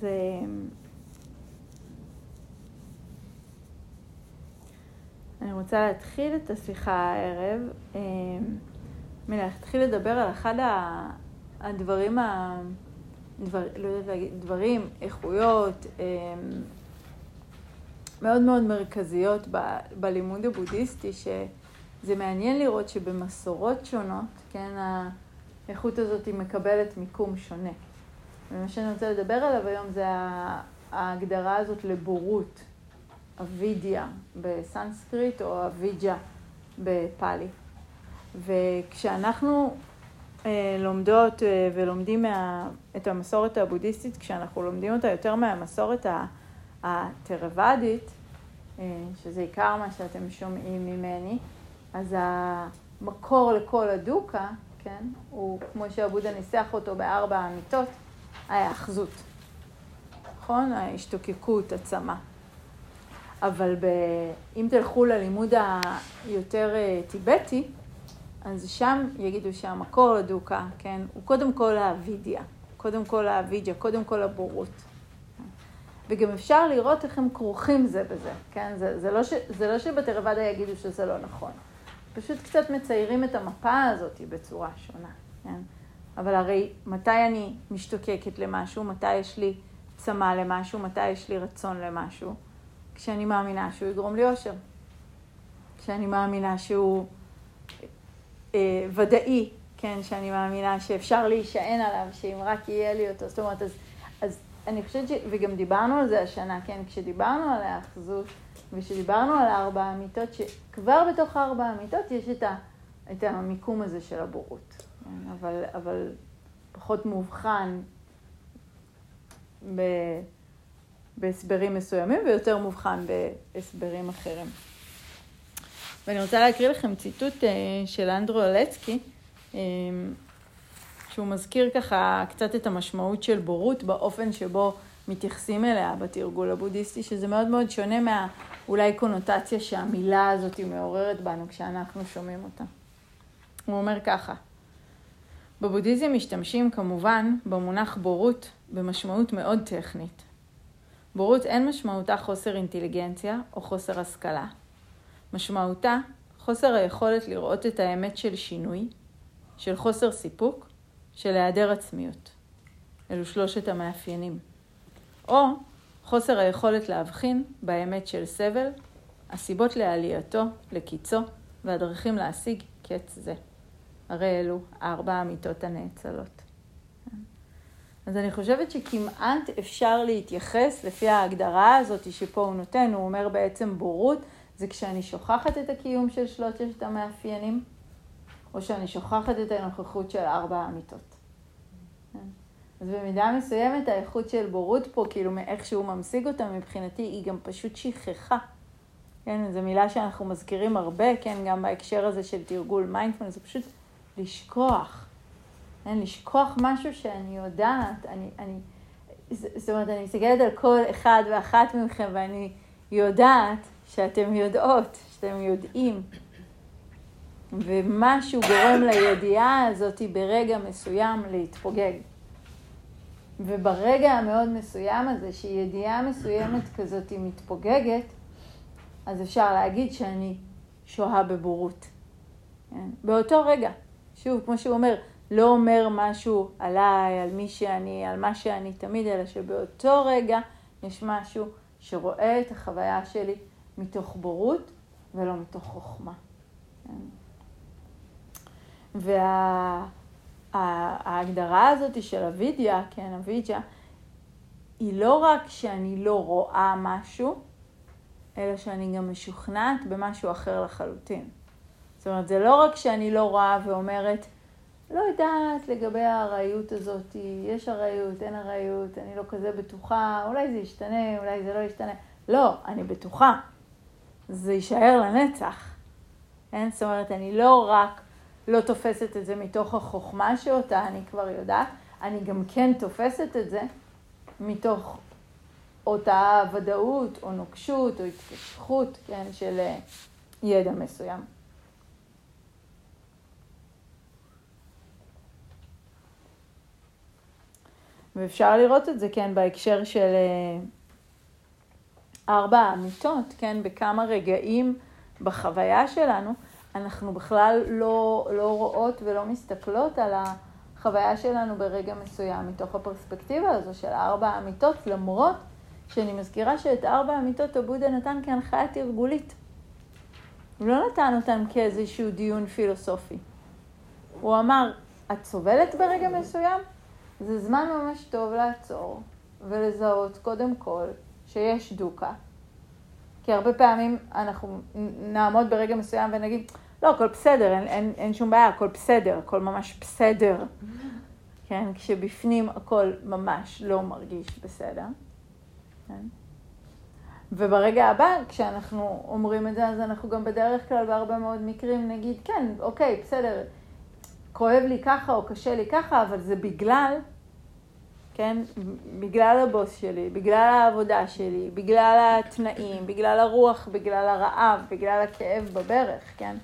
זה... אני רוצה להתחיל את השיחה הערב, אה, מלהתחיל לדבר על אחד הדברים, ה... דבר, לא יודעת להגיד, דברים, איכויות, אה, מאוד מאוד מרכזיות ב, בלימוד הבודהיסטי, שזה מעניין לראות שבמסורות שונות, כן, האיכות הזאת מקבלת מיקום שונה. ומה שאני רוצה לדבר עליו היום זה ההגדרה הזאת לבורות, אבידיה בסנסקריט או אביג'ה בפאלי. וכשאנחנו אה, לומדות אה, ולומדים מה, את המסורת הבודהיסטית, כשאנחנו לומדים אותה יותר מהמסורת הטרוואדית, אה, שזה עיקר מה שאתם שומעים ממני, אז המקור לכל הדוקה, כן, הוא כמו שעבודה ניסח אותו בארבע אמיתות, ההאחזות, נכון? ההשתוקקות, הצמא. אבל ב... אם תלכו ללימוד היותר אה, טיבטי, אז שם יגידו שהמקור לדוקה, כן, הוא קודם כל האבידיה, קודם כל האבידיה, קודם כל הבורות. וגם אפשר לראות איך הם כרוכים זה בזה, כן? זה, זה, לא, ש, זה לא שבתרוואדה יגידו שזה לא נכון. פשוט קצת מציירים את המפה הזאת בצורה שונה, כן? אבל הרי מתי אני משתוקקת למשהו, מתי יש לי צמא למשהו, מתי יש לי רצון למשהו? כשאני מאמינה שהוא יגרום לי אושר. כשאני מאמינה שהוא אה, ודאי, כן, שאני מאמינה שאפשר להישען עליו, שאם רק יהיה לי אותו. זאת אומרת, אז, אז אני חושבת ש... וגם דיברנו על זה השנה, כן, כשדיברנו על האחזות, וכשדיברנו על ארבע האמיתות, שכבר בתוך ארבע האמיתות יש את, ה, את המיקום הזה של הבורות. כן, אבל, אבל פחות מובחן ב, בהסברים מסוימים ויותר מובחן בהסברים אחרים. ואני רוצה להקריא לכם ציטוט אה, של אנדרו אלצקי, אה, שהוא מזכיר ככה קצת את המשמעות של בורות באופן שבו מתייחסים אליה בתרגול הבודהיסטי, שזה מאוד מאוד שונה מה... אולי קונוטציה שהמילה הזאת מעוררת בנו כשאנחנו שומעים אותה. הוא אומר ככה, בבודהיזם משתמשים כמובן במונח בורות במשמעות מאוד טכנית. בורות אין משמעותה חוסר אינטליגנציה או חוסר השכלה. משמעותה חוסר היכולת לראות את האמת של שינוי, של חוסר סיפוק, של היעדר עצמיות. אלו שלושת המאפיינים. או חוסר היכולת להבחין באמת של סבל, הסיבות לעלייתו, לקיצו, והדרכים להשיג קץ זה. הרי אלו ארבע האמיתות הנאצלות. אז אני חושבת שכמעט אפשר להתייחס לפי ההגדרה הזאת שפה הוא נותן, הוא אומר בעצם בורות, זה כשאני שוכחת את הקיום של שלושת המאפיינים, או שאני שוכחת את הנוכחות של ארבע האמיתות. אז במידה מסוימת האיכות של בורות פה, כאילו מאיך שהוא ממשיג אותה מבחינתי, היא גם פשוט שכחה. כן, זו מילה שאנחנו מזכירים הרבה, כן, גם בהקשר הזה של תרגול מיינדפלנס, זה פשוט לשכוח. כן, לשכוח משהו שאני יודעת, אני, אני, זאת אומרת, אני מסתכלת על כל אחד ואחת מכם ואני יודעת שאתם יודעות, שאתם יודעים. ומשהו גורם לידיעה הזאת ברגע מסוים להתפוגג. וברגע המאוד מסוים הזה, שידיעה מסוימת כזאת מתפוגגת, אז אפשר להגיד שאני שוהה בבורות. כן? באותו רגע, שוב, כמו שהוא אומר, לא אומר משהו עליי, על מי שאני, על מה שאני תמיד, אלא שבאותו רגע יש משהו שרואה את החוויה שלי מתוך בורות ולא מתוך חוכמה. כן? וה... הזאת של אבידיה, כן, אבידיה, היא לא רק שאני לא רואה משהו, אלא שאני גם משוכנעת במשהו אחר לחלוטין. זאת אומרת, זה לא רק שאני לא רואה ואומרת, לא יודעת לגבי הארעיות הזאת, יש ארעיות, אין ארעיות, אני לא כזה בטוחה, אולי זה ישתנה, אולי זה לא ישתנה. לא, אני בטוחה. זה יישאר לנצח. כן? זאת אומרת, אני לא רק לא תופסת את זה מתוך החוכמה שאותה אני כבר יודעת, אני גם כן תופסת את זה מתוך אותה ודאות או נוקשות או התפתחות, כן, של אה, ידע מסוים. ואפשר לראות את זה, כן, בהקשר של אה, ארבע האמיתות, כן, בכמה רגעים בחוויה שלנו, אנחנו בכלל לא, לא רואות ולא מסתכלות על החוויה שלנו ברגע מסוים מתוך הפרספקטיבה הזו של ארבע האמיתות, למרות שאני מזכירה שאת ארבע האמיתות הבודה נתן כהנחיה תרגולית. הוא לא נתן אותן כאיזשהו דיון פילוסופי. הוא אמר, את סובלת ברגע מסוים? זה זמן ממש טוב לעצור ולזהות קודם כל שיש דוקה. כי הרבה פעמים אנחנו נעמוד ברגע מסוים ונגיד, לא, הכל בסדר, אין, אין, אין שום בעיה, הכל בסדר, הכל ממש בסדר. כן, כשבפנים הכל ממש לא מרגיש בסדר. כן? וברגע הבא, כשאנחנו אומרים את זה, אז אנחנו גם בדרך כלל בהרבה מאוד מקרים נגיד, כן, אוקיי, בסדר, כואב לי ככה או קשה לי ככה, אבל זה בגלל, כן, בגלל הבוס שלי, בגלל העבודה שלי, בגלל התנאים, בגלל הרוח, בגלל הרעב, בגלל הכאב בברך, כן?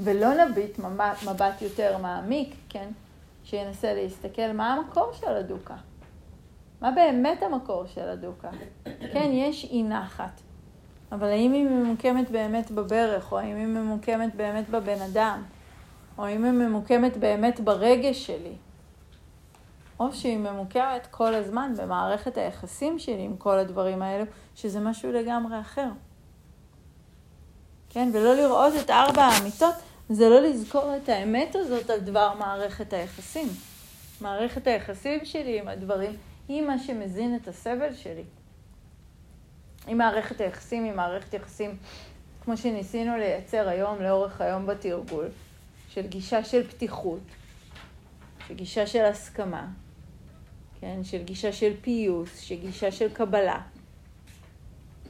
ולא נביט מבט, מבט יותר מעמיק, כן? שינסה להסתכל מה המקור של הדוקה. מה באמת המקור של הדוקה? כן, יש אי נחת, אבל האם היא ממוקמת באמת בברך, או האם היא ממוקמת באמת בבן אדם, או האם היא ממוקמת באמת ברגש שלי, או שהיא ממוקמת כל הזמן במערכת היחסים שלי עם כל הדברים האלו, שזה משהו לגמרי אחר. כן, ולא לראות את ארבע האמיתות, זה לא לזכור את האמת הזאת על דבר מערכת היחסים. מערכת היחסים שלי עם הדברים היא מה שמזין את הסבל שלי. היא מערכת היחסים היא מערכת יחסים כמו שניסינו לייצר היום, לאורך היום בתרגול, של גישה של פתיחות, של גישה של הסכמה, כן, של גישה של פיוס, של גישה של קבלה.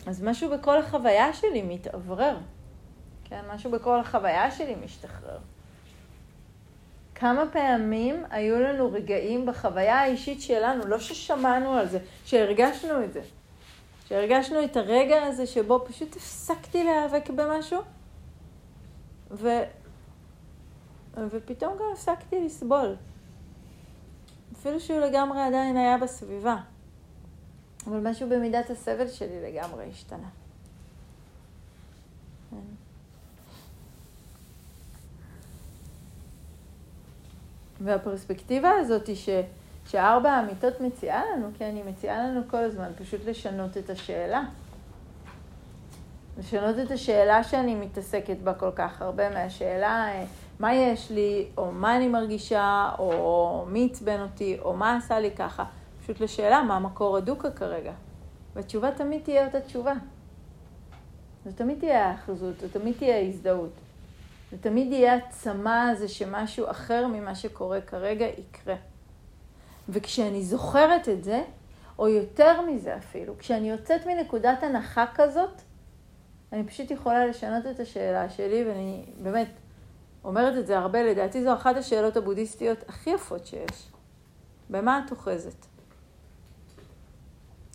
אז משהו בכל החוויה שלי מתאוורר, כן, משהו בכל החוויה שלי משתחרר. כמה פעמים היו לנו רגעים בחוויה האישית שלנו, לא ששמענו על זה, שהרגשנו את זה. שהרגשנו את הרגע הזה שבו פשוט הפסקתי להיאבק במשהו, ו... ופתאום גם הפסקתי לסבול. אפילו שהוא לגמרי עדיין היה בסביבה. אבל משהו במידת הסבל שלי לגמרי השתנה. כן. והפרספקטיבה הזאת היא ש, שארבע האמיתות מציעה לנו, כן, היא מציעה לנו כל הזמן פשוט לשנות את השאלה. לשנות את השאלה שאני מתעסקת בה כל כך הרבה, מהשאלה אה, מה יש לי, או מה אני מרגישה, או מי עצבן אותי, או מה עשה לי ככה. פשוט לשאלה מה מקור הדוקה כרגע. והתשובה תמיד תהיה אותה תשובה. זו תמיד תהיה האחזות, זו תמיד תהיה ההזדהות. זה תמיד יהיה הצמא הזה שמשהו אחר ממה שקורה כרגע יקרה. וכשאני זוכרת את זה, או יותר מזה אפילו, כשאני יוצאת מנקודת הנחה כזאת, אני פשוט יכולה לשנות את השאלה שלי, ואני באמת אומרת את זה הרבה, לדעתי זו אחת השאלות הבודהיסטיות הכי יפות שיש. במה את אוחזת?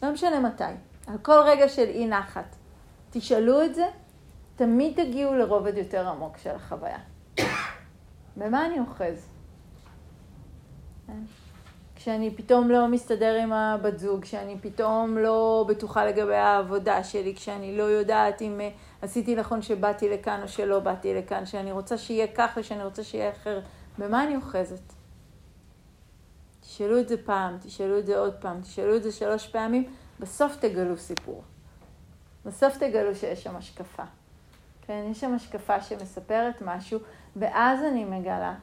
לא משנה מתי, על כל רגע של אי נחת. תשאלו את זה, תמיד תגיעו לרובד יותר עמוק של החוויה. במה אני אוחז? כשאני פתאום לא מסתדר עם הבת זוג, כשאני פתאום לא בטוחה לגבי העבודה שלי, כשאני לא יודעת אם אה, עשיתי נכון שבאתי לכאן או שלא באתי לכאן, שאני רוצה שיהיה כך ושאני רוצה שיהיה אחר, במה אני אוחזת? תשאלו את זה פעם, תשאלו את זה עוד פעם, תשאלו את זה שלוש פעמים, בסוף תגלו סיפור. בסוף תגלו שיש שם השקפה. כן, יש שם השקפה שמספרת משהו, ואז אני מגלה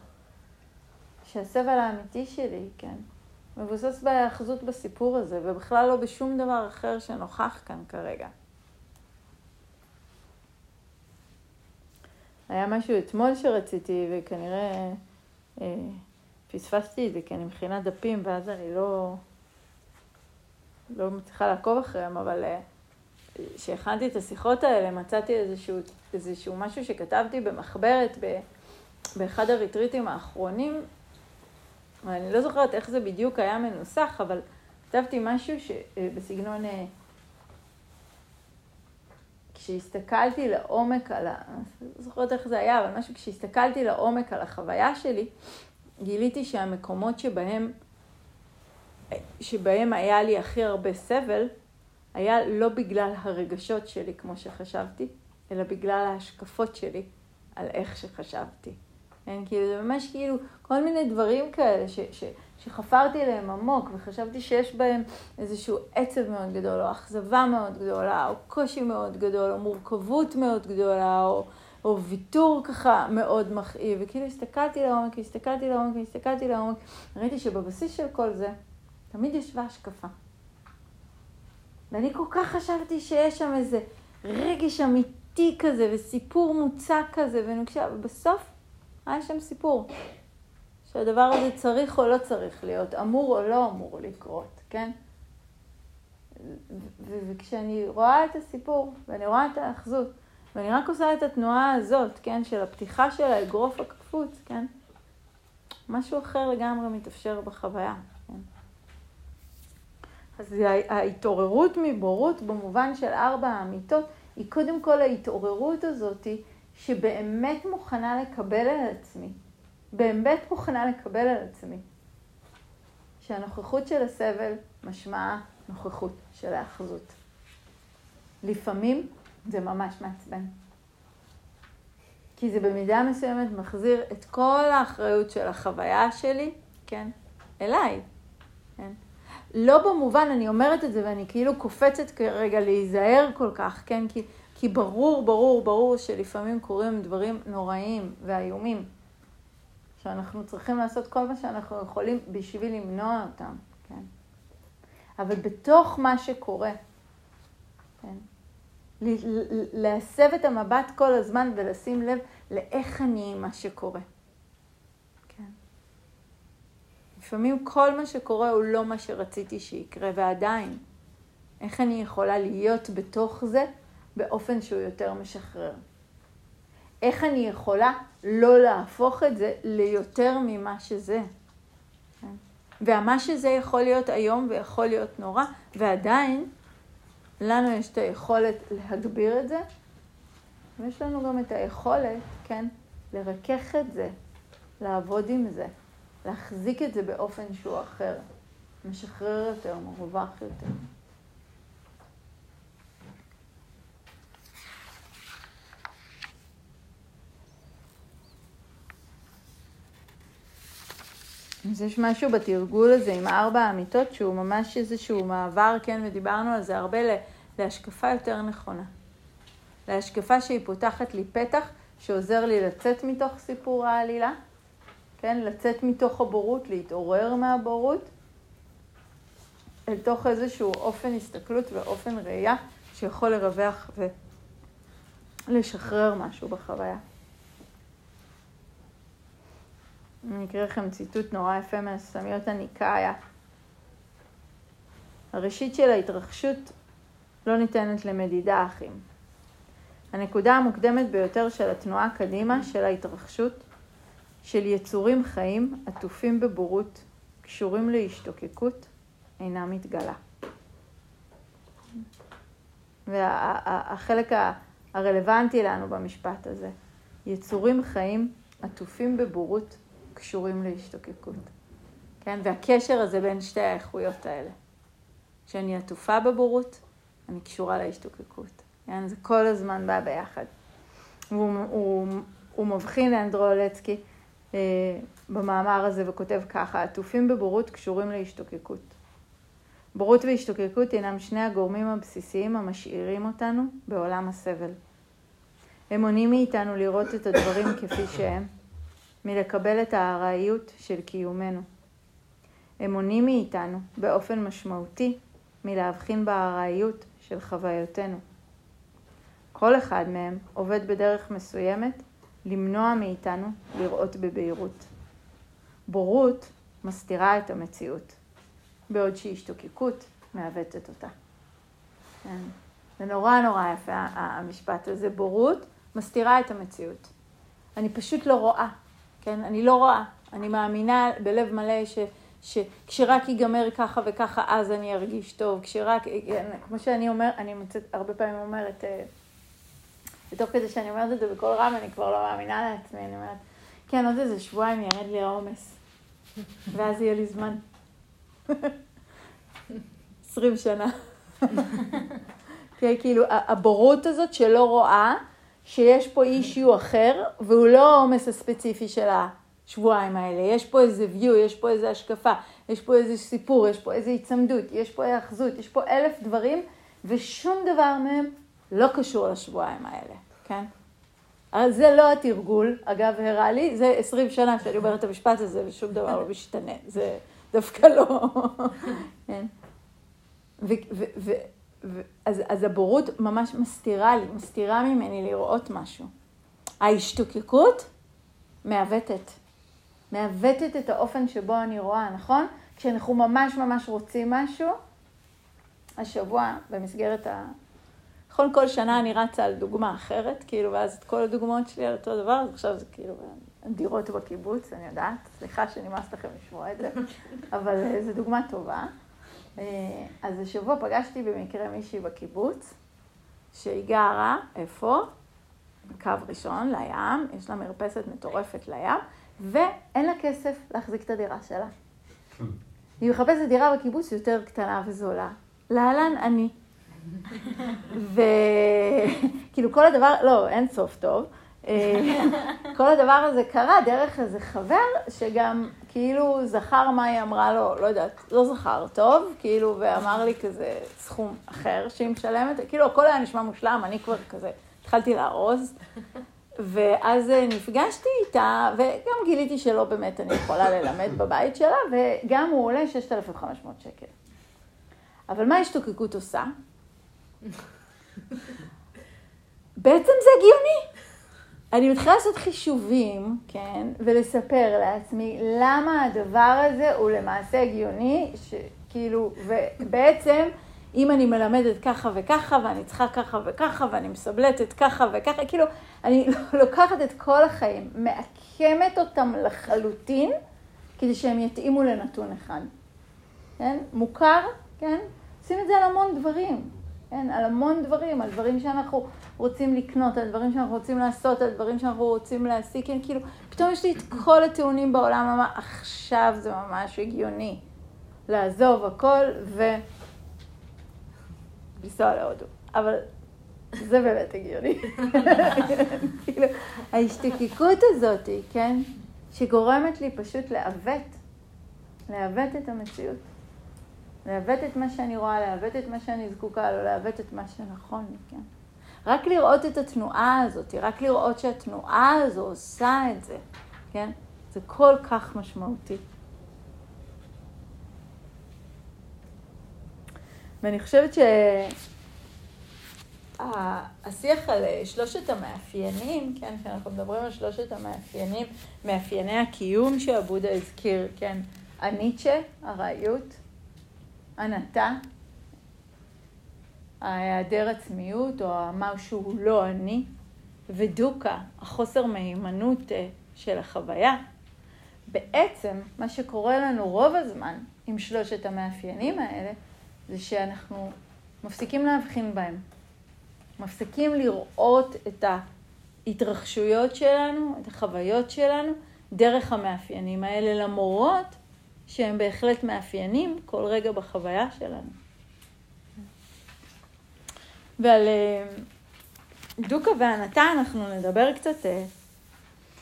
שהסבל האמיתי שלי, כן, מבוסס בהיאחזות בסיפור הזה, ובכלל לא בשום דבר אחר שנוכח כאן כרגע. היה משהו אתמול שרציתי, וכנראה אה, פספסתי את זה, כי אני מכינה דפים, ואז אני לא, לא מצליחה לעקוב אחריהם, אבל אה, כשהכנתי את השיחות האלה, מצאתי איזשהו, איזשהו משהו שכתבתי במחברת ב, באחד הריטריטים האחרונים, ואני לא זוכרת איך זה בדיוק היה מנוסח, אבל כתבתי משהו בסגנון, אה, כשהסתכלתי לעומק על ה... אני לא זוכרת איך זה היה, אבל משהו, כשהסתכלתי לעומק על החוויה שלי, גיליתי שהמקומות שבהם שבהם היה לי הכי הרבה סבל, היה לא בגלל הרגשות שלי כמו שחשבתי, אלא בגלל ההשקפות שלי על איך שחשבתי. כן, כאילו זה ממש כאילו כל מיני דברים כאלה ש, ש, שחפרתי אליהם עמוק וחשבתי שיש בהם איזשהו עצב מאוד גדול, או אכזבה מאוד גדולה, או קושי מאוד גדול, או מורכבות מאוד גדולה, או, או ויתור ככה מאוד מכאיב. וכאילו הסתכלתי לעומק, הסתכלתי לעומק, הסתכלתי לעומק, ראיתי שבבסיס של כל זה תמיד ישבה השקפה. ואני כל כך חשבתי שיש שם איזה רגש אמיתי כזה, וסיפור מוצק כזה, ונקשה, ובסוף היה שם סיפור. שהדבר הזה צריך או לא צריך להיות, אמור או לא אמור לקרות, כן? וכשאני רואה את הסיפור, ואני רואה את האחזות, ואני רק עושה את התנועה הזאת, כן, של הפתיחה של האגרוף הקפוץ, כן? משהו אחר לגמרי מתאפשר בחוויה, כן? אז ההתעוררות מבורות במובן של ארבע האמיתות, היא קודם כל ההתעוררות הזאתי שבאמת מוכנה לקבל על עצמי, באמת מוכנה לקבל על עצמי, שהנוכחות של הסבל משמעה נוכחות של האחזות. לפעמים זה ממש מעצבן. כי זה במידה מסוימת מחזיר את כל האחריות של החוויה שלי, כן, אליי. כן? לא במובן, אני אומרת את זה ואני כאילו קופצת כרגע להיזהר כל כך, כן? כי, כי ברור, ברור, ברור שלפעמים קורים דברים נוראים ואיומים, שאנחנו צריכים לעשות כל מה שאנחנו יכולים בשביל למנוע אותם, כן? אבל בתוך מה שקורה, כן? להסב את המבט כל הזמן ולשים לב לאיך אני עם מה שקורה. כן. לפעמים כל מה שקורה הוא לא מה שרציתי שיקרה, ועדיין, איך אני יכולה להיות בתוך זה באופן שהוא יותר משחרר? איך אני יכולה לא להפוך את זה ליותר ממה שזה? והמה שזה יכול להיות איום ויכול להיות נורא, ועדיין לנו יש את היכולת להגביר את זה, ויש לנו גם את היכולת, כן, לרכך את זה, לעבוד עם זה, להחזיק את זה באופן שהוא אחר, משחרר יותר, מרווח יותר. אז יש משהו בתרגול הזה עם ארבע האמיתות שהוא ממש איזשהו מעבר, כן, ודיברנו על זה הרבה, להשקפה יותר נכונה. להשקפה שהיא פותחת לי פתח שעוזר לי לצאת מתוך סיפור העלילה, כן, לצאת מתוך הבורות, להתעורר מהבורות, אל תוך איזשהו אופן הסתכלות ואופן ראייה שיכול לרווח ולשחרר משהו בחוויה. אני אקריא לכם ציטוט נורא יפה מהסמיות הניקאיה. הראשית של ההתרחשות לא ניתנת למדידה, אחים. הנקודה המוקדמת ביותר של התנועה קדימה של ההתרחשות, של יצורים חיים עטופים בבורות, קשורים להשתוקקות, אינה מתגלה. והחלק הרלוונטי לנו במשפט הזה, יצורים חיים עטופים בבורות, קשורים להשתוקקות. כן? והקשר הזה בין שתי האיכויות האלה. כשאני עטופה בבורות, אני קשורה להשתוקקות. כן? זה כל הזמן בא ביחד. הוא, הוא, הוא מבחין לאנדרולצקי אה, במאמר הזה וכותב ככה, עטופים בבורות קשורים להשתוקקות. בורות והשתוקקות הינם שני הגורמים הבסיסיים המשאירים אותנו בעולם הסבל. הם מונעים מאיתנו לראות את הדברים כפי שהם, מלקבל את הארעיות של קיומנו. הם מונעים מאיתנו באופן משמעותי מלהבחין בארעיות של חוויותינו. כל אחד מהם עובד בדרך מסוימת למנוע מאיתנו לראות בבהירות. בורות מסתירה את המציאות, בעוד שהשתוקקות מעוותת אותה. כן. זה נורא נורא יפה המשפט הזה, בורות מסתירה את המציאות. אני פשוט לא רואה, כן? אני לא רואה. אני מאמינה בלב מלא ש, שכשרק ייגמר ככה וככה, אז אני ארגיש טוב. כשרק, כמו שאני אומרת, אני מוצאת, הרבה פעמים אומרת, אה, ותוך כדי שאני אומרת את זה בקול רם, אני כבר לא מאמינה לעצמי, אני אומרת, כן, עוד איזה שבועיים ירד לי העומס, ואז יהיה לי זמן. 20 שנה. כן, כאילו, הבורות הזאת שלא רואה שיש פה אישיו אחר, והוא לא העומס הספציפי של השבועיים האלה. יש פה איזה view, יש פה איזה השקפה, יש פה איזה סיפור, יש פה איזה היצמדות, יש פה היאחזות, יש פה אלף דברים, ושום דבר מהם לא קשור לשבועיים האלה, כן? אז זה לא התרגול, אגב, הראה לי, זה 20 שנה שאני אומרת את המשפט הזה ושום דבר לא משתנה, זה דווקא לא, כן? אז, אז הבורות ממש מסתירה לי, מסתירה ממני לראות משהו. ההשתוקקות מעוותת. מעוותת את האופן שבו אני רואה, נכון? כשאנחנו ממש ממש רוצים משהו, השבוע במסגרת ה... נכון, כל שנה אני רצה על דוגמה אחרת, כאילו, ואז את כל הדוגמאות שלי על אותו דבר, אז עכשיו זה כאילו דירות בקיבוץ, אני יודעת, סליחה שנמאס לכם לשמוע את זה, אבל אה, זו דוגמה טובה. אה, אז השבוע פגשתי במקרה מישהי בקיבוץ, שהיא גרה, איפה? קו ראשון, לים, יש לה מרפסת מטורפת לים, ואין לה כסף להחזיק את הדירה שלה. היא מחפשת דירה בקיבוץ יותר קטנה וזולה. להלן אני. וכאילו כל הדבר, לא, אין סוף טוב. אה, כל הדבר הזה קרה דרך איזה חבר שגם כאילו זכר מה היא אמרה לו, לא יודעת, לא זכר טוב, כאילו, ואמר לי כזה סכום אחר שהיא משלמת, כאילו הכל היה נשמע מושלם, אני כבר כזה התחלתי לארוז. ואז נפגשתי איתה, וגם גיליתי שלא באמת אני יכולה ללמד בבית שלה, וגם הוא עולה 6,500 שקל. אבל מה השתוקקות עושה? בעצם זה הגיוני. אני מתחילה לעשות חישובים, כן, ולספר לעצמי למה הדבר הזה הוא למעשה הגיוני, שכאילו, ובעצם, אם אני מלמדת ככה וככה, ואני צריכה ככה וככה, ואני מסבלטת ככה וככה, כאילו, אני לוקחת את כל החיים, מעקמת אותם לחלוטין, כדי שהם יתאימו לנתון אחד. כן? מוכר, כן? עושים את זה על המון דברים. כן, על המון דברים, על דברים שאנחנו רוצים לקנות, על דברים שאנחנו רוצים לעשות, על דברים שאנחנו רוצים להשיג, כן, כאילו, פתאום יש לי את כל הטיעונים בעולם, אמר, עכשיו זה ממש הגיוני לעזוב הכל ולנסוע להודו. אבל זה באמת הגיוני. כאילו, ההשתקקות הזאת, כן, שגורמת לי פשוט לעוות, לעוות את המציאות. לעוות את מה שאני רואה, לעוות את מה שאני זקוקה לו, לעוות את מה שנכון לי, כן? רק לראות את התנועה הזאת, רק לראות שהתנועה הזו עושה את זה, כן? זה כל כך משמעותי. ואני חושבת שהשיח על שלושת המאפיינים, כן, כשאנחנו מדברים על שלושת המאפיינים, מאפייני הקיום שעבודה הזכיר, כן, הניטשה, ארעיות, ענתה, ההיעדר עצמיות או המשהו לא אני, ודוקה, החוסר מהימנות אה, של החוויה. בעצם מה שקורה לנו רוב הזמן עם שלושת המאפיינים האלה, זה שאנחנו מפסיקים להבחין בהם. מפסיקים לראות את ההתרחשויות שלנו, את החוויות שלנו, דרך המאפיינים האלה, למרות שהם בהחלט מאפיינים כל רגע בחוויה שלנו. ועל אה, דוקה וענתה אנחנו נדבר קצת אה,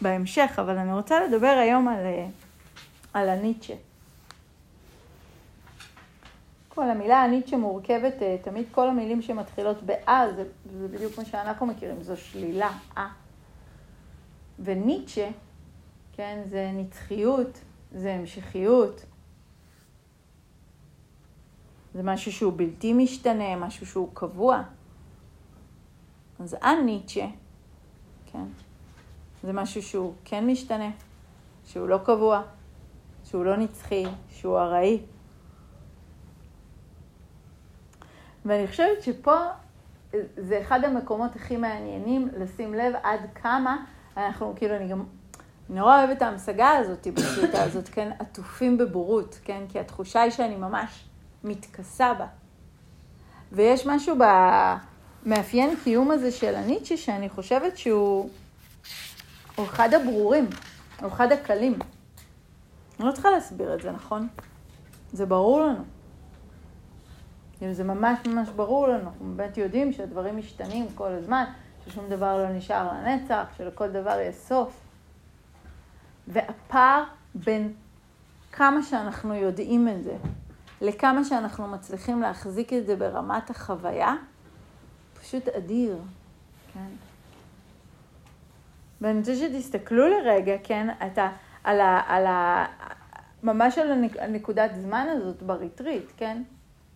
בהמשך, אבל אני רוצה לדבר היום על, אה, על הניטשה. כל המילה הניטשה מורכבת, תמיד כל המילים שמתחילות באה, זה, זה בדיוק מה שאנחנו מכירים, זו שלילה, אה. וניטשה, כן, זה נצחיות, זה המשכיות. זה משהו שהוא בלתי משתנה, משהו שהוא קבוע. אז א-ניטשה, כן, זה משהו שהוא כן משתנה, שהוא לא קבוע, שהוא לא נצחי, שהוא ארעי. ואני חושבת שפה זה אחד המקומות הכי מעניינים לשים לב עד כמה אנחנו, כאילו, אני גם נורא אוהבת את ההמשגה הזאת בשיטה הזאת, כן, עטופים בבורות, כן, כי התחושה היא שאני ממש מתכסה בה. ויש משהו במאפיין קיום הזה של הניטשה, שאני חושבת שהוא הוא אחד הברורים, הוא אחד הקלים. אני לא צריכה להסביר את זה, נכון? זה ברור לנו. כאילו זה ממש ממש ברור לנו, אנחנו באמת יודעים שהדברים משתנים כל הזמן, ששום דבר לא נשאר לנצח, שלכל דבר יש סוף. והפער בין כמה שאנחנו יודעים את זה, לכמה שאנחנו מצליחים להחזיק את זה ברמת החוויה, פשוט אדיר, כן? ואני רוצה שתסתכלו לרגע, כן, אתה, על ה... על ה ממש על הנקודת זמן הזאת בריטריט, כן?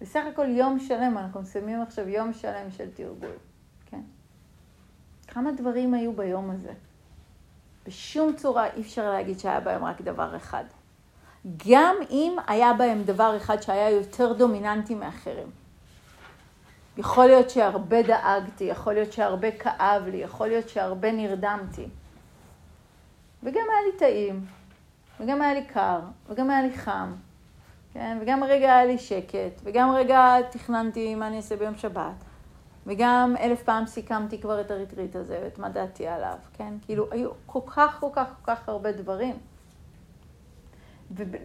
בסך הכל יום שלם, אנחנו מסיימים עכשיו יום שלם של תרגול, כן? כמה דברים היו ביום הזה? בשום צורה אי אפשר להגיד שהיה בהם רק דבר אחד. גם אם היה בהם דבר אחד שהיה יותר דומיננטי מאחרים. יכול להיות שהרבה דאגתי, יכול להיות שהרבה כאב לי, יכול להיות שהרבה נרדמתי. וגם היה לי טעים, וגם היה לי קר, וגם היה לי חם, כן? וגם רגע היה לי שקט, וגם רגע תכננתי מה אני אעשה ביום שבת, וגם אלף פעם סיכמתי כבר את הריטריט הזה ואת מה דעתי עליו, כן? כאילו, היו כל כך, כל כך, כל כך הרבה דברים.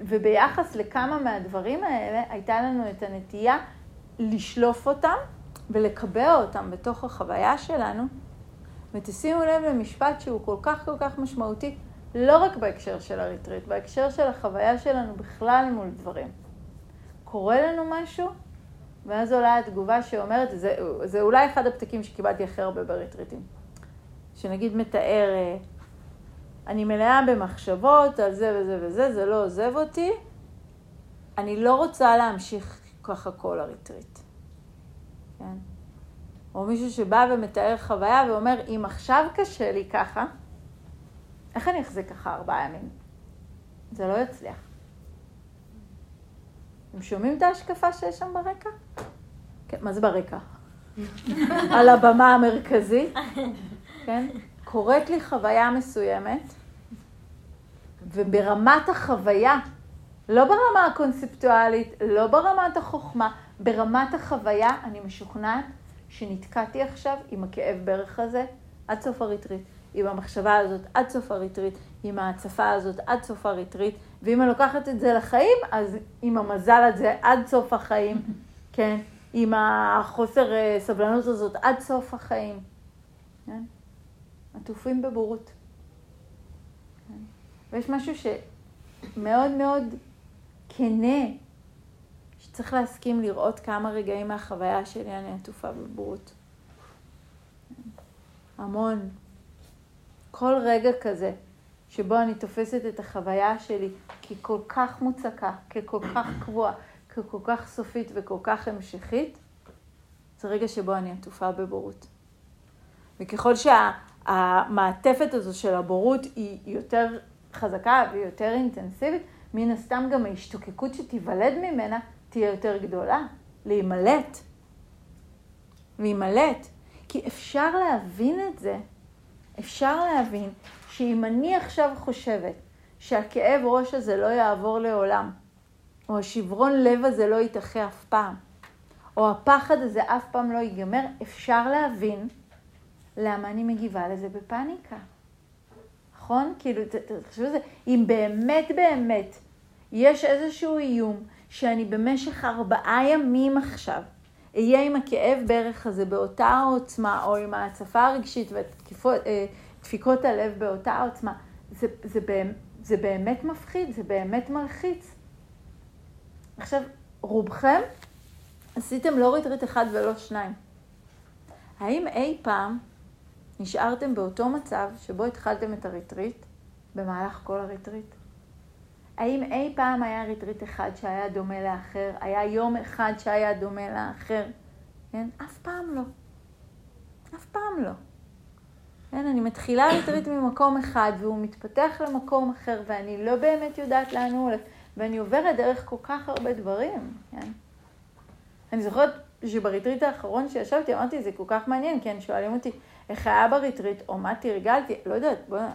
וביחס לכמה מהדברים האלה, הייתה לנו את הנטייה לשלוף אותם ולקבע אותם בתוך החוויה שלנו. ותשימו לב למשפט שהוא כל כך כל כך משמעותי, לא רק בהקשר של הריטריט, בהקשר של החוויה שלנו בכלל מול דברים. קורה לנו משהו, ואז עולה התגובה שאומרת, זה, זה אולי אחד הפתקים שקיבלתי הכי הרבה בריטריטים. שנגיד מתאר, אה, אני מלאה במחשבות על זה וזה וזה, זה לא עוזב אותי, אני לא רוצה להמשיך ככה כל הריטריט. כן? או מישהו שבא ומתאר חוויה ואומר, אם עכשיו קשה לי ככה, איך אני אחזיק ככה ארבעה ימים? זה לא יצליח. אתם שומעים את ההשקפה שיש שם ברקע? כן, מה זה ברקע? על הבמה המרכזית, כן? קורית לי חוויה מסוימת, וברמת החוויה, לא ברמה הקונספטואלית, לא ברמת החוכמה, ברמת החוויה, אני משוכנעת שנתקעתי עכשיו עם הכאב ברך הזה עד סוף הריטריט, עם המחשבה הזאת עד סוף הריטריט, עם ההצפה הזאת עד סוף הריטריט, ואם אני לוקחת את זה לחיים, אז עם המזל הזה עד סוף החיים, כן? עם החוסר אה, סבלנות הזאת עד סוף החיים, כן? עטופים בבורות. כן? ויש משהו שמאוד מאוד כנה, שצריך להסכים לראות כמה רגעים מהחוויה שלי אני עטופה בבורות. המון. כל רגע כזה שבו אני תופסת את החוויה שלי ככל כך מוצקה, ככל כך קבועה, ככל כך סופית וכל כך המשכית, זה רגע שבו אני עטופה בבורות. וככל שהמעטפת הזו של הבורות היא יותר חזקה והיא יותר אינטנסיבית, מן הסתם גם ההשתוקקות שתיוולד ממנה תהיה יותר גדולה, להימלט. להימלט. כי אפשר להבין את זה, אפשר להבין שאם אני עכשיו חושבת שהכאב ראש הזה לא יעבור לעולם, או השברון לב הזה לא יתאחה אף פעם, או הפחד הזה אף פעם לא ייגמר, אפשר להבין למה אני מגיבה לזה בפאניקה. נכון? כאילו, תחשבו על זה, אם באמת באמת יש איזשהו איום שאני במשך ארבעה ימים עכשיו אהיה עם הכאב ברך הזה באותה עוצמה, או עם ההצפה הרגשית ודפיקות אה, הלב באותה עוצמה, זה, זה, זה באמת מפחיד, זה באמת מלחיץ. עכשיו, רובכם עשיתם לא ריטריט אחד ולא שניים. האם אי פעם נשארתם באותו מצב שבו התחלתם את הריטריט במהלך כל הריטריט? האם אי פעם היה ריטריט אחד שהיה דומה לאחר? היה יום אחד שהיה דומה לאחר? כן? אף פעם לא. אף פעם לא. כן, אני מתחילה ריטריט ממקום אחד והוא מתפתח למקום אחר ואני לא באמת יודעת לאן הוא הולך ואני עוברת דרך כל כך הרבה דברים, כן? אני זוכרת שבריטריט האחרון שישבתי אמרתי זה כל כך מעניין, כן, שואלים אותי איך היה בריטריט או מה תרגלתי, לא יודעת, בוא'נה,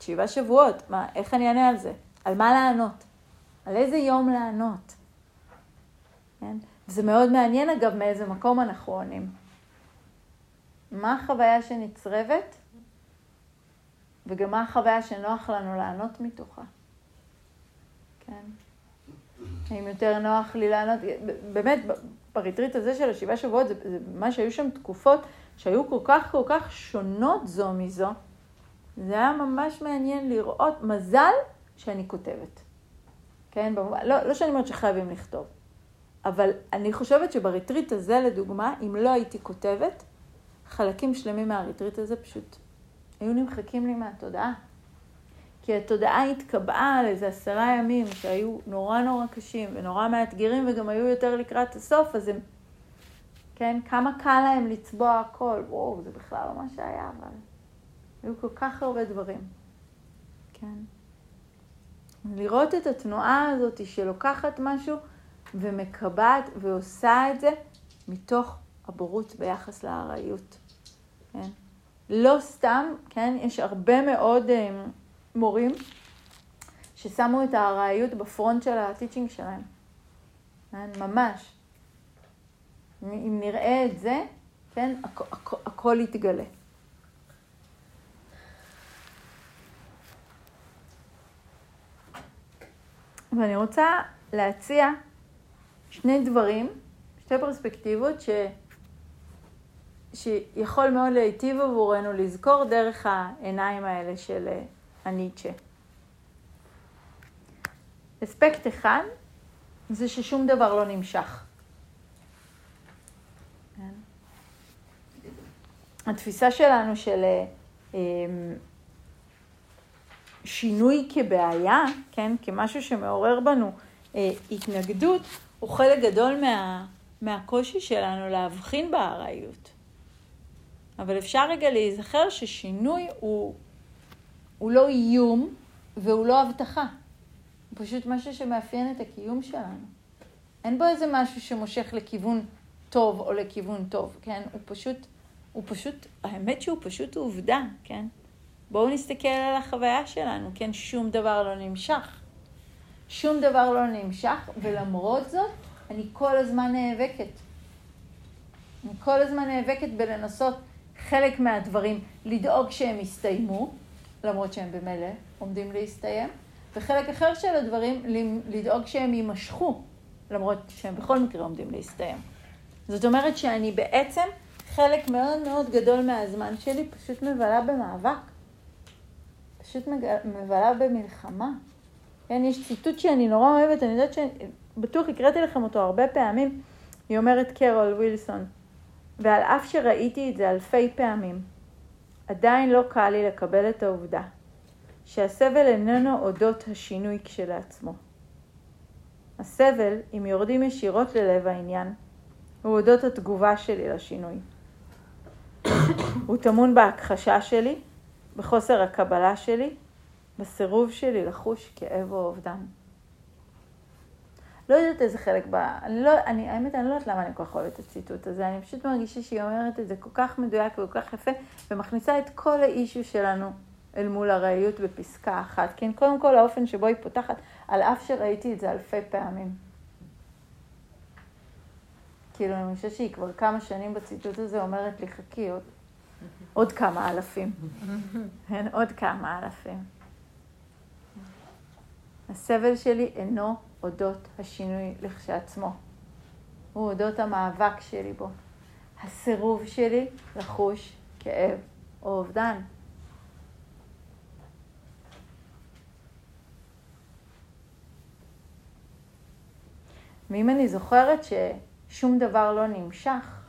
שבעה שבועות, מה, איך אני אענה על זה? על מה לענות? על איזה יום לענות? כן? זה מאוד מעניין אגב מאיזה מקום אנחנו עונים. מה החוויה שנצרבת, וגם מה החוויה שנוח לנו לענות מתוכה. כן? האם יותר נוח לי לענות, באמת, בריטריט הזה של השבעה שבועות, זה, זה ממש היו שם תקופות שהיו כל כך כל כך שונות זו מזו. זה היה ממש מעניין לראות, מזל שאני כותבת. כן, במובן, לא, לא שאני אומרת שחייבים לכתוב, אבל אני חושבת שבריטריט הזה, לדוגמה, אם לא הייתי כותבת, חלקים שלמים מהריטריט הזה פשוט היו נמחקים לי מהתודעה. כי התודעה התקבעה על איזה עשרה ימים שהיו נורא נורא קשים ונורא מאתגרים וגם היו יותר לקראת הסוף, אז הם, כן, כמה קל להם לצבוע הכל. וואו, זה בכלל לא מה שהיה, אבל היו כל כך הרבה דברים. כן. לראות את התנועה הזאת שלוקחת משהו ומקבעת ועושה את זה מתוך הבורות ביחס לארעיות. כן? לא סתם, כן, יש הרבה מאוד um, מורים ששמו את הארעיות בפרונט של הטיצ'ינג שלהם. כן? ממש. אם נראה את זה, כן, הכ- הכ- הכל יתגלה. ואני רוצה להציע שני דברים, שתי פרספקטיבות ש... שיכול מאוד להיטיב עבורנו לזכור דרך העיניים האלה של אה, הניטשה. אספקט אחד זה ששום דבר לא נמשך. כן? התפיסה שלנו של שינוי כבעיה, כן, כמשהו שמעורר בנו אה, התנגדות, הוא חלק גדול מה, מהקושי שלנו להבחין בארעיות. אבל אפשר רגע להיזכר ששינוי הוא, הוא לא איום והוא לא הבטחה. הוא פשוט משהו שמאפיין את הקיום שלנו. אין בו איזה משהו שמושך לכיוון טוב או לכיוון טוב, כן? הוא פשוט, הוא פשוט, האמת שהוא פשוט עובדה, כן? בואו נסתכל על החוויה שלנו, כן? שום דבר לא נמשך. שום דבר לא נמשך, ולמרות זאת, אני כל הזמן נאבקת. אני כל הזמן נאבקת בלנסות חלק מהדברים לדאוג שהם יסתיימו, למרות שהם במילא עומדים להסתיים, וחלק אחר של הדברים לדאוג שהם יימשכו, למרות שהם בכל מקרה עומדים להסתיים. זאת אומרת שאני בעצם, חלק מאוד מאוד גדול מהזמן שלי פשוט מבלה במאבק. פשוט מבלה במלחמה. כן, יש ציטוט שאני נורא אוהבת, אני יודעת שבטוח הקראתי לכם אותו הרבה פעמים. היא אומרת קרול ווילסון, ועל אף שראיתי את זה אלפי פעמים, עדיין לא קל לי לקבל את העובדה שהסבל איננו אודות השינוי כשלעצמו. הסבל, אם יורדים ישירות ללב העניין, הוא אודות התגובה שלי לשינוי. הוא טמון בהכחשה שלי, בחוסר הקבלה שלי, בסירוב שלי לחוש כאב או אובדן. לא יודעת איזה חלק ב... אני לא, אני, האמת, אני לא יודעת למה אני כל כך אוהבת את הציטוט הזה, אני פשוט מרגישה שהיא אומרת את זה כל כך מדויק וכל כך יפה, ומכניסה את כל האישו שלנו אל מול הראיות בפסקה אחת. כן, קודם כל האופן שבו היא פותחת, על אף שראיתי את זה אלפי פעמים. כאילו, אני חושבת שהיא כבר כמה שנים בציטוט הזה אומרת לי, חכי, עוד, עוד כמה אלפים. כן, עוד כמה אלפים. הסבל שלי אינו אודות השינוי לכשעצמו. הוא אודות המאבק שלי בו. הסירוב שלי לחוש כאב או אובדן. ואם אני זוכרת ששום דבר לא נמשך,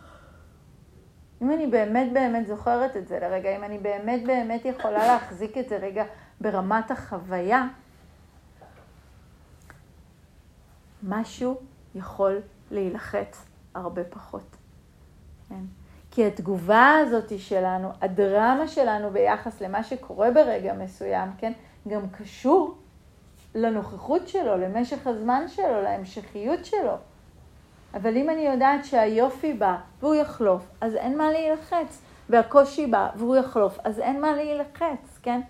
אם אני באמת באמת זוכרת את זה לרגע, אם אני באמת באמת יכולה להחזיק את זה רגע ברמת החוויה, משהו יכול להילחץ הרבה פחות. כן? כי התגובה הזאת שלנו, הדרמה שלנו ביחס למה שקורה ברגע מסוים, כן, גם קשור לנוכחות שלו, למשך הזמן שלו, להמשכיות שלו. אבל אם אני יודעת שהיופי בא והוא יחלוף, אז אין מה להילחץ. והקושי בא והוא יחלוף, אז אין מה להילחץ, כן?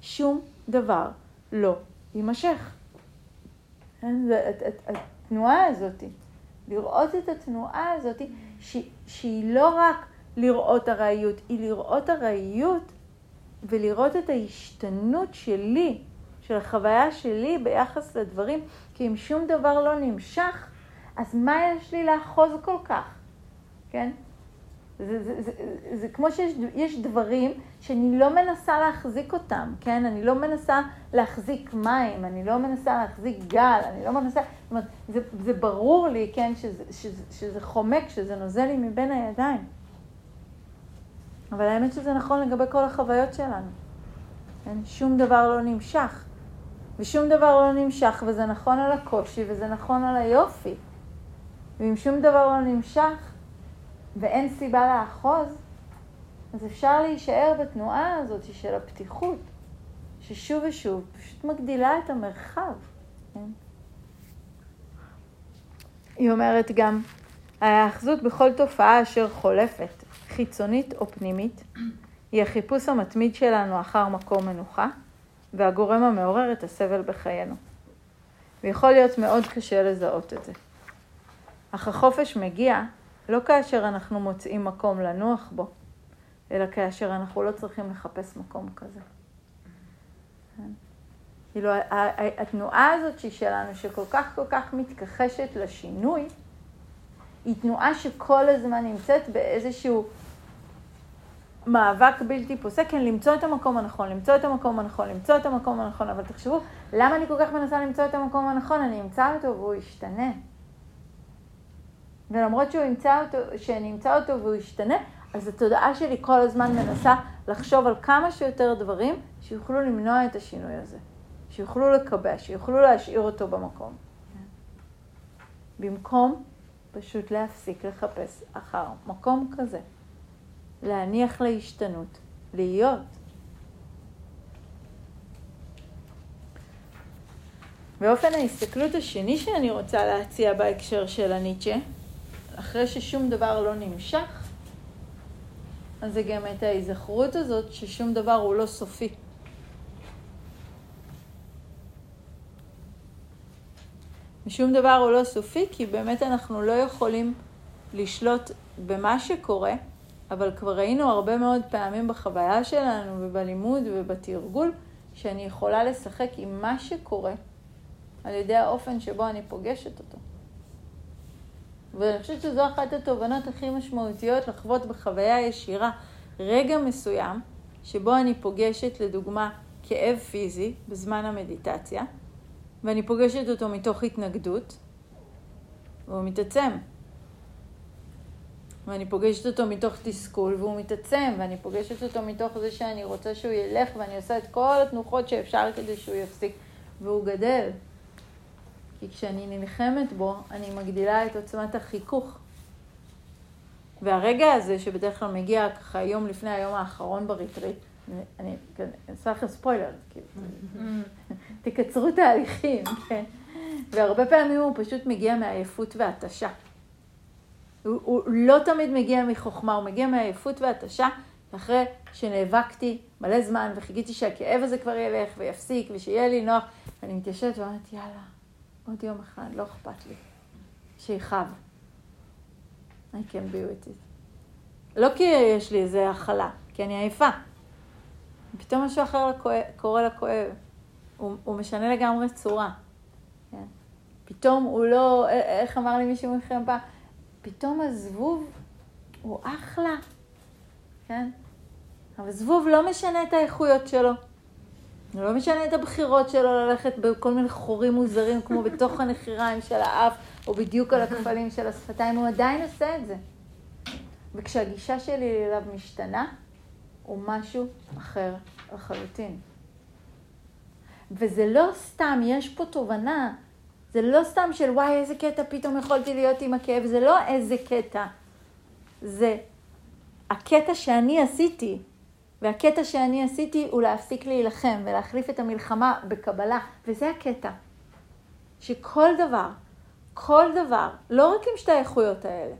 שום דבר לא יימשך. כן? התנועה הזאת, לראות את התנועה הזאת, ש, שהיא לא רק לראות ארעיות, היא לראות ארעיות ולראות את ההשתנות שלי, של החוויה שלי ביחס לדברים, כי אם שום דבר לא נמשך, אז מה יש לי לאחוז כל כך, כן? זה, זה, זה, זה, זה כמו שיש דברים שאני לא מנסה להחזיק אותם, כן? אני לא מנסה להחזיק מים, אני לא מנסה להחזיק גל, אני לא מנסה... זאת אומרת, זה, זה ברור לי, כן, שזה, שזה, שזה חומק, שזה נוזל לי מבין הידיים. אבל האמת שזה נכון לגבי כל החוויות שלנו. כן? שום דבר לא נמשך. ושום דבר לא נמשך, וזה נכון על הקושי, וזה נכון על היופי. ואם שום דבר לא נמשך, ואין סיבה לאחוז, אז אפשר להישאר בתנועה הזאת של הפתיחות, ששוב ושוב פשוט מגדילה את המרחב. כן? היא אומרת גם, ההאחזות בכל תופעה אשר חולפת, חיצונית או פנימית, היא החיפוש המתמיד שלנו אחר מקום מנוחה, והגורם המעורר את הסבל בחיינו. ויכול להיות מאוד קשה לזהות את זה. אך החופש מגיע לא כאשר אנחנו מוצאים מקום לנוח בו, אלא כאשר אנחנו לא צריכים לחפש מקום כזה. כאילו, התנועה הזאת שהיא שלנו, שכל כך כל כך מתכחשת לשינוי, היא תנועה שכל הזמן נמצאת באיזשהו מאבק בלתי פוסק, כן, למצוא את המקום הנכון, למצוא את המקום הנכון, למצוא את המקום הנכון, אבל תחשבו, למה אני כל כך מנסה למצוא את המקום הנכון? אני אמצא אותו והוא ישתנה. ולמרות שהוא ימצא אותו, שאני אמצא אותו והוא ישתנה, אז התודעה שלי כל הזמן מנסה לחשוב על כמה שיותר דברים שיוכלו למנוע את השינוי הזה, שיוכלו לקבע, שיוכלו להשאיר אותו במקום. במקום פשוט להפסיק לחפש אחר מקום כזה, להניח להשתנות, להיות. באופן ההסתכלות השני שאני רוצה להציע בהקשר של הניטשה, אחרי ששום דבר לא נמשך, אז זה גם את ההיזכרות הזאת ששום דבר הוא לא סופי. ושום דבר הוא לא סופי, כי באמת אנחנו לא יכולים לשלוט במה שקורה, אבל כבר ראינו הרבה מאוד פעמים בחוויה שלנו ובלימוד ובתרגול, שאני יכולה לשחק עם מה שקורה על ידי האופן שבו אני פוגשת אותו. ואני חושבת שזו אחת התובנות הכי משמעותיות לחוות בחוויה ישירה רגע מסוים, שבו אני פוגשת לדוגמה כאב פיזי בזמן המדיטציה, ואני פוגשת אותו מתוך התנגדות, והוא מתעצם. ואני פוגשת אותו מתוך תסכול והוא מתעצם, ואני פוגשת אותו מתוך זה שאני רוצה שהוא ילך ואני עושה את כל התנוחות שאפשר כדי שהוא יפסיק, והוא גדל. כי כשאני נלחמת בו, אני מגדילה את עוצמת החיכוך. והרגע הזה, שבדרך כלל מגיע ככה יום לפני היום האחרון בריטריט, אני אעשה לכם ספוילר, כאילו, תקצרו תהליכים, כן? והרבה פעמים הוא פשוט מגיע מעייפות והתשה. הוא, הוא לא תמיד מגיע מחוכמה, הוא מגיע מעייפות והתשה, אחרי שנאבקתי מלא זמן וחיכיתי שהכאב הזה כבר ילך ויפסיק ושיהיה לי נוח, ואני מתיישבת ואומרת, יאללה, עוד יום אחד, לא אכפת לי. שיכאב. I can be with it. לא כי יש לי איזה הכלה, כי אני עייפה. פתאום משהו אחר קורה לכואב. הוא, הוא משנה לגמרי צורה. כן? פתאום הוא לא, איך אמר לי מישהו מכם פעם? פתאום הזבוב הוא אחלה, כן? אבל זבוב לא משנה את האיכויות שלו. לא משנה את הבחירות שלו ללכת בכל מיני חורים מוזרים, כמו בתוך הנחיריים של האף, או בדיוק על הכפלים של השפתיים, הוא עדיין עושה את זה. וכשהגישה שלי אליו משתנה, הוא משהו אחר לחלוטין. וזה לא סתם, יש פה תובנה. זה לא סתם של וואי, איזה קטע פתאום יכולתי להיות עם הכאב, זה לא איזה קטע. זה הקטע שאני עשיתי, והקטע שאני עשיתי הוא להפסיק להילחם ולהחליף את המלחמה בקבלה, וזה הקטע. שכל דבר, כל דבר, לא רק עם שתי האיכויות האלה,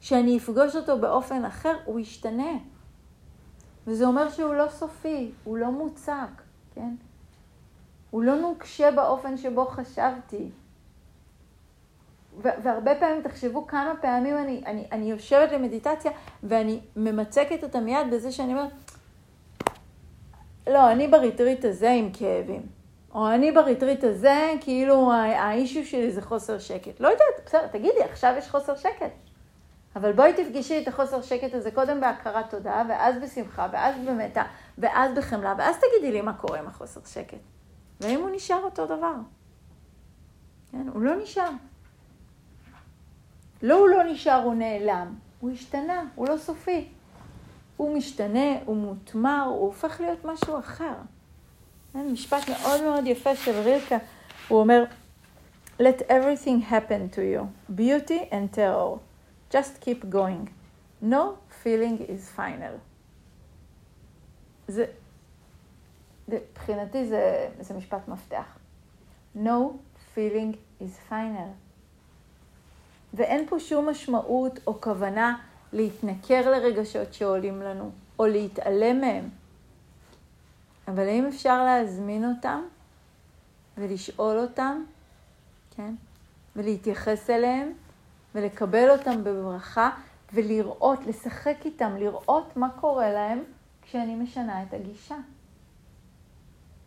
שאני אפגוש אותו באופן אחר, הוא ישתנה. וזה אומר שהוא לא סופי, הוא לא מוצק, כן? הוא לא נוקשה באופן שבו חשבתי. והרבה פעמים, תחשבו כמה פעמים אני, אני, אני יושבת למדיטציה ואני ממצקת אותה מיד בזה שאני אומרת, לא, אני בריטריט הזה עם כאבים, או אני בריטריט הזה, כאילו ה issue שלי זה חוסר שקט. לא יודעת, בסדר, תגידי, עכשיו יש חוסר שקט. אבל בואי תפגשי את החוסר שקט הזה קודם בהכרת תודה, ואז בשמחה, ואז במטא, ואז בחמלה, ואז תגידי לי מה קורה עם החוסר שקט. ואם הוא נשאר אותו דבר. כן, הוא לא נשאר. לא הוא לא נשאר, הוא נעלם. הוא השתנה, הוא לא סופי. הוא משתנה, הוא מותמר, הוא הופך להיות משהו אחר. משפט מאוד מאוד יפה של רילקה, הוא אומר, Let everything happen to you, beauty and terror. Just keep going. No feeling is final. זה, מבחינתי זה, זה משפט מפתח. No feeling is final. ואין פה שום משמעות או כוונה להתנכר לרגשות שעולים לנו, או להתעלם מהם. אבל האם אפשר להזמין אותם ולשאול אותם, כן? ולהתייחס אליהם ולקבל אותם בברכה ולראות, לשחק איתם, לראות מה קורה להם כשאני משנה את הגישה.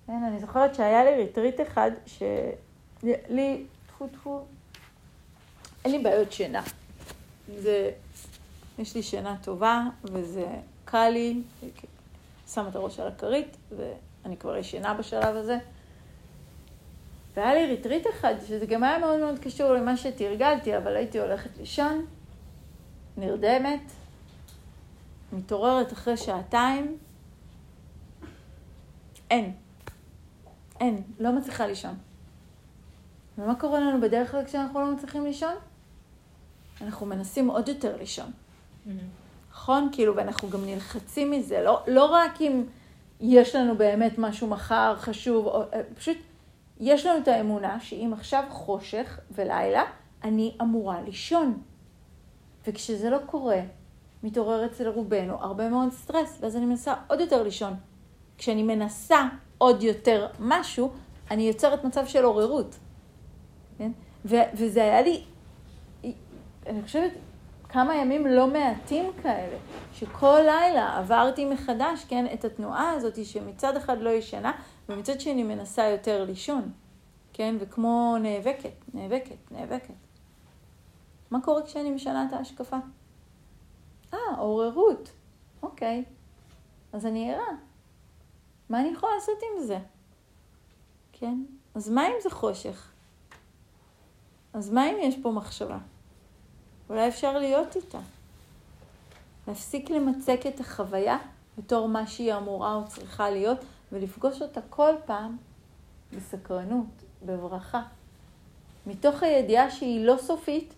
כן, אני זוכרת שהיה לי ריטריט אחד שלי, טפו טפו, אין לי בעיות שינה. זה, יש לי שינה טובה וזה קל לי, שם את הראש על הכרית ואני כבר ישנה בשלב הזה. והיה לי ריטריט אחד, שזה גם היה מאוד מאוד קשור למה שתרגלתי, אבל הייתי הולכת לישון, נרדמת, מתעוררת אחרי שעתיים, אין. אין, לא מצליחה לישון. ומה קורה לנו בדרך כלל כשאנחנו לא מצליחים לישון? אנחנו מנסים עוד יותר לישון. נכון? כאילו, ואנחנו גם נלחצים מזה, לא, לא רק אם יש לנו באמת משהו מחר חשוב, או, אה, פשוט יש לנו את האמונה שאם עכשיו חושך ולילה, אני אמורה לישון. וכשזה לא קורה, מתעורר אצל רובנו הרבה מאוד סטרס, ואז אני מנסה עוד יותר לישון. כשאני מנסה עוד יותר משהו, אני יוצרת מצב של עוררות. כן? ו- וזה היה לי, אני חושבת, כמה ימים לא מעטים כאלה, שכל לילה עברתי מחדש, כן, את התנועה הזאת שמצד אחד לא ישנה, ומצד שני מנסה יותר לישון, כן, וכמו נאבקת, נאבקת, נאבקת. מה קורה כשאני משנה את ההשקפה? אה, עוררות. אוקיי. אז אני ערה. מה אני יכולה לעשות עם זה? כן? אז מה אם זה חושך? אז מה אם יש פה מחשבה? אולי אפשר להיות איתה. להפסיק למצק את החוויה בתור מה שהיא אמורה או צריכה להיות, ולפגוש אותה כל פעם בסקרנות, בברכה. מתוך הידיעה שהיא לא סופית,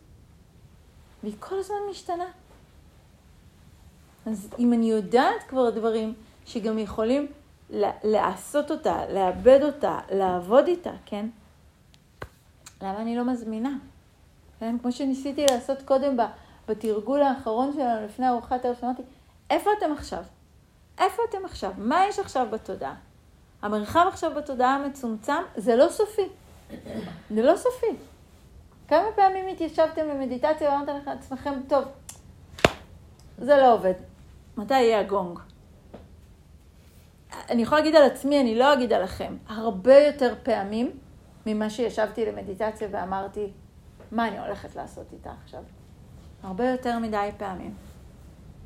והיא כל הזמן משתנה. אז אם אני יודעת כבר דברים שגם יכולים לעשות אותה, לאבד אותה, לעבוד איתה, כן? למה אני לא מזמינה? כן? כמו שניסיתי לעשות קודם בתרגול האחרון שלנו לפני ארוחת ערב, שאמרתי, איפה אתם עכשיו? איפה אתם עכשיו? מה יש עכשיו בתודעה? המרחב עכשיו בתודעה המצומצם זה לא סופי. זה לא סופי. כמה פעמים התיישבתם למדיטציה ואמרתם לעצמכם, טוב, זה לא עובד. מתי יהיה הגונג? אני יכולה להגיד על עצמי, אני לא אגיד עליכם. הרבה יותר פעמים ממה שישבתי למדיטציה ואמרתי, מה אני הולכת לעשות איתה עכשיו? הרבה יותר מדי פעמים.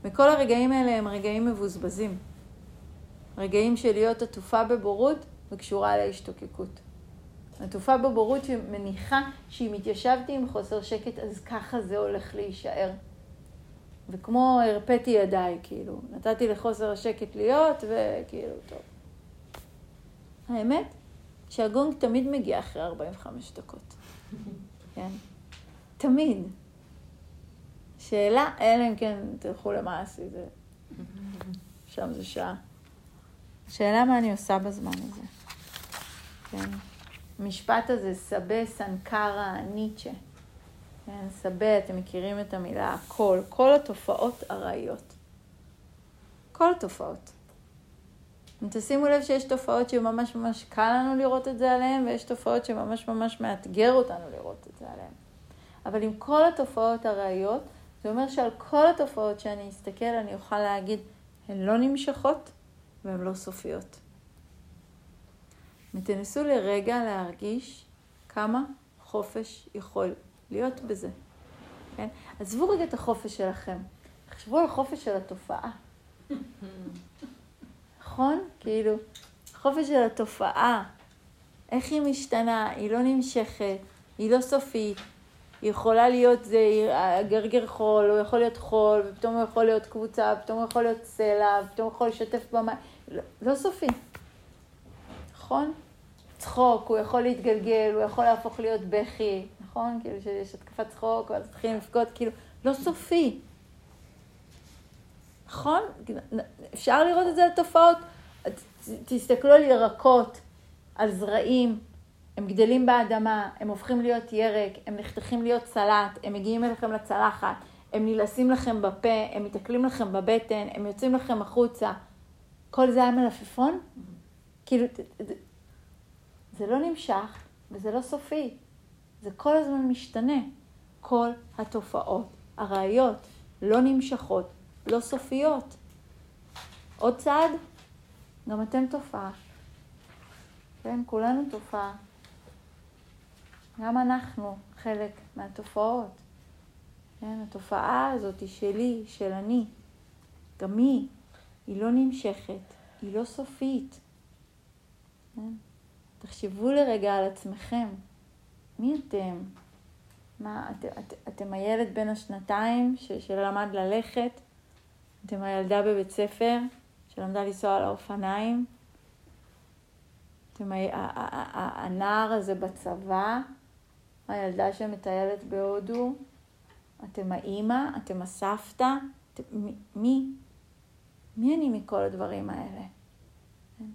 וכל הרגעים האלה הם רגעים מבוזבזים. רגעים של להיות עטופה בבורות וקשורה להשתוקקות. עטופה בבורות שמניחה שאם התיישבתי עם חוסר שקט, אז ככה זה הולך להישאר. וכמו הרפאתי ידיי, כאילו, נתתי לחוסר השקט להיות, וכאילו, טוב. האמת שהגונג תמיד מגיע אחרי 45 דקות, כן? תמיד. שאלה, אלא אם כן תלכו למעשי, זה... שם זה שעה. שאלה מה אני עושה בזמן הזה. כן? המשפט הזה, סבה סנקרה ניטשה. כן, סבה, אתם מכירים את המילה הכל, כל התופעות ארעיות. כל התופעות. אם תשימו לב שיש תופעות שממש ממש קל לנו לראות את זה עליהן, ויש תופעות שממש ממש מאתגר אותנו לראות את זה עליהן. אבל עם כל התופעות ארעיות, זה אומר שעל כל התופעות שאני אסתכל, אני אוכל להגיד, הן לא נמשכות והן לא סופיות. ותנסו לרגע להרגיש כמה חופש יכול להיות בזה. כן? עזבו רגע את החופש שלכם, תחשבו על החופש של התופעה. נכון? כאילו, החופש של התופעה, איך היא משתנה, היא לא נמשכת, היא לא סופית, יכולה להיות זה, גרגר חול, הוא יכול להיות חול, ופתאום הוא יכול להיות קבוצה, ופתאום הוא יכול להיות סלע, ופתאום הוא יכול לשתף במים, לא, לא סופי, נכון? צחוק, הוא יכול להתגלגל, הוא יכול להפוך להיות בכי, נכון? כאילו שיש התקפת צחוק, ואז מתחילים לבכות, כאילו, לא סופי. נכון? אפשר לראות את זה על תופעות. תסתכלו על ירקות, על זרעים, הם גדלים באדמה, הם הופכים להיות ירק, הם נחתכים להיות סלט, הם מגיעים אליכם לצלחת, הם נלעסים לכם בפה, הם מתקלים לכם בבטן, הם יוצאים לכם החוצה. כל זה היה מלפפון? כאילו, זה לא נמשך וזה לא סופי. זה כל הזמן משתנה. כל התופעות, הראיות, לא נמשכות, לא סופיות. עוד צעד, גם אתם תופעה. כן, כולנו תופעה. גם אנחנו חלק מהתופעות. כן, התופעה הזאת היא שלי, של אני. גם היא, היא לא נמשכת, היא לא סופית. כן? תחשבו לרגע על עצמכם. מי אתם? מה, את, את, אתם הילד בן השנתיים ש, שלמד ללכת? אתם הילדה בבית ספר שלמדה לנסוע על האופניים? אתם הנער הזה בצבא הילדה שמטיילת בהודו, אתם האימא, אתם הסבתא, אתם, מי? מי אני מכל הדברים האלה? כן?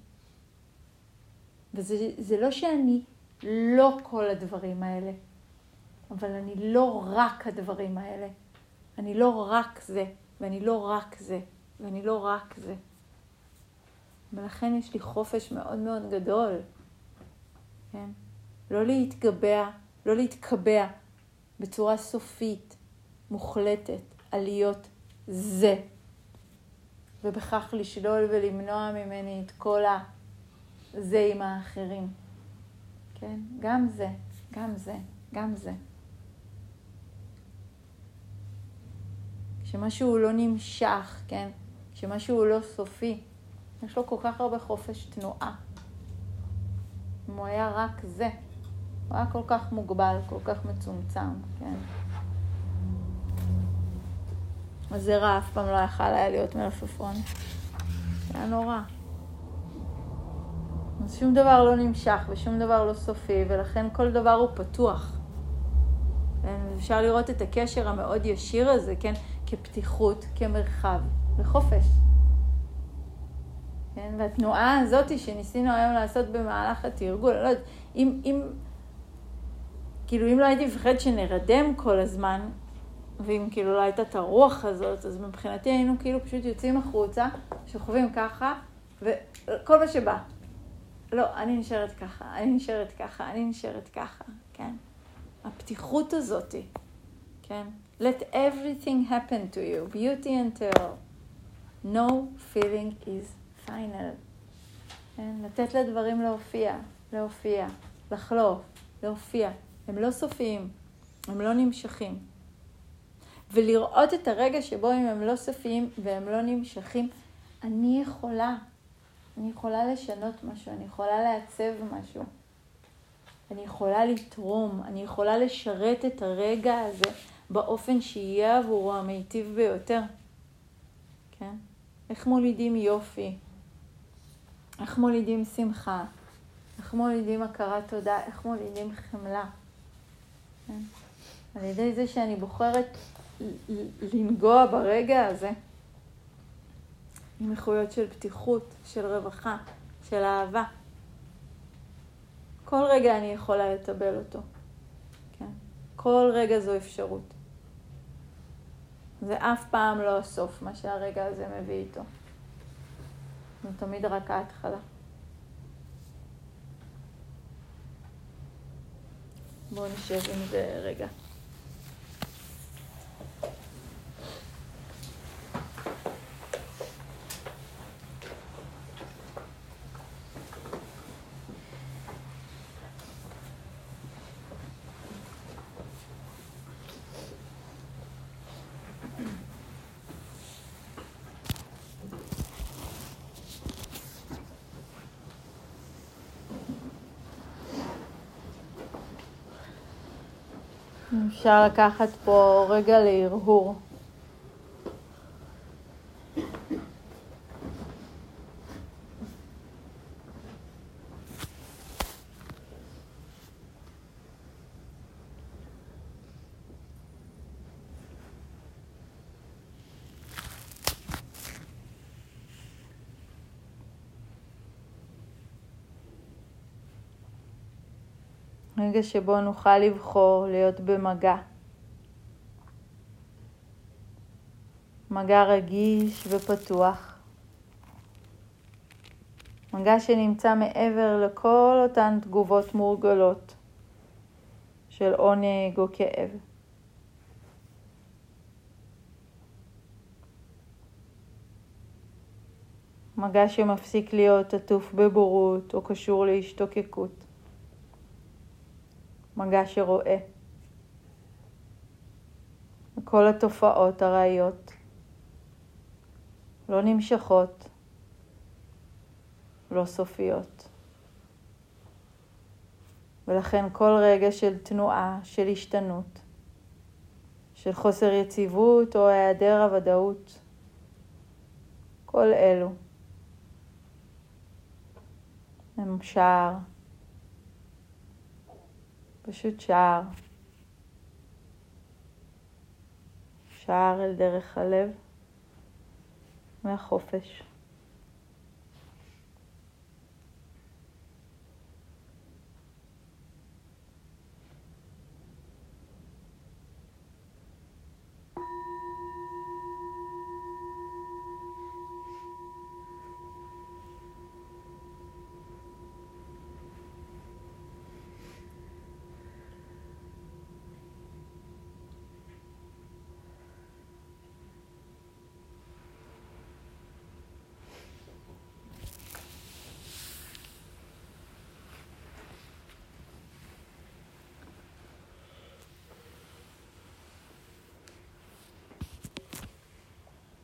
וזה לא שאני לא כל הדברים האלה, אבל אני לא רק הדברים האלה. אני לא רק זה, ואני לא רק זה, ואני לא רק זה. ולכן יש לי חופש מאוד מאוד גדול, כן? לא להתגבע לא להתקבע בצורה סופית, מוחלטת, על להיות זה, ובכך לשלול ולמנוע ממני את כל הזה עם האחרים. כן? גם זה, גם זה, גם זה. כשמשהו לא נמשך, כן? כשמשהו לא סופי, יש לו כל כך הרבה חופש תנועה. אם הוא היה רק זה, הוא היה כל כך מוגבל, כל כך מצומצם, כן. הזרע אף פעם לא יכל היה להיות מלפפון. זה היה נורא. אז שום דבר לא נמשך ושום דבר לא סופי, ולכן כל דבר הוא פתוח. כן? אפשר לראות את הקשר המאוד ישיר הזה, כן? כפתיחות, כמרחב, וחופש. כן? והתנועה הזאת שניסינו היום לעשות במהלך התרגול, לא יודעת, אם, אם כאילו, אם לא הייתי מפחד שנרדם כל הזמן, ואם כאילו לא הייתה את הרוח הזאת, אז מבחינתי היינו כאילו פשוט יוצאים החוצה, שוכבים ככה, וכל מה שבא. לא, אני נשארת ככה, אני נשארת ככה, אני נשארת ככה, כן? הפתיחות הזאתי, כן? Let everything happen to you, beauty and terror. No feeling is final. כן? לתת לדברים להופיע, להופיע, לחלוף, להופיע. הם לא סופיים, הם לא נמשכים. ולראות את הרגע שבו אם הם לא סופיים והם לא נמשכים, אני יכולה, אני יכולה לשנות משהו, אני יכולה לעצב משהו. אני יכולה לתרום, אני יכולה לשרת את הרגע הזה באופן שיהיה עבורו המיטיב ביותר. כן? איך מולידים יופי? איך מולידים שמחה? איך מולידים הכרת תודה? איך מולידים חמלה? כן? על ידי זה שאני בוחרת לנגוע ברגע הזה עם איכויות של פתיחות, של רווחה, של אהבה. כל רגע אני יכולה לטבל אותו. כן? כל רגע זו אפשרות. זה אף פעם לא הסוף, מה שהרגע הזה מביא איתו. זה תמיד רק ההתחלה. בואו נשב עם זה רגע. אפשר לקחת פה רגע להרהור. רגע שבו נוכל לבחור להיות במגע. מגע רגיש ופתוח. מגע שנמצא מעבר לכל אותן תגובות מורגלות של עונג או כאב. מגע שמפסיק להיות עטוף בבורות או קשור להשתוקקות. מגע שרואה. כל התופעות הרעיות לא נמשכות, לא סופיות. ולכן כל רגע של תנועה, של השתנות, של חוסר יציבות או היעדר הוודאות, כל אלו הם שער פשוט שער. שער אל דרך הלב מהחופש.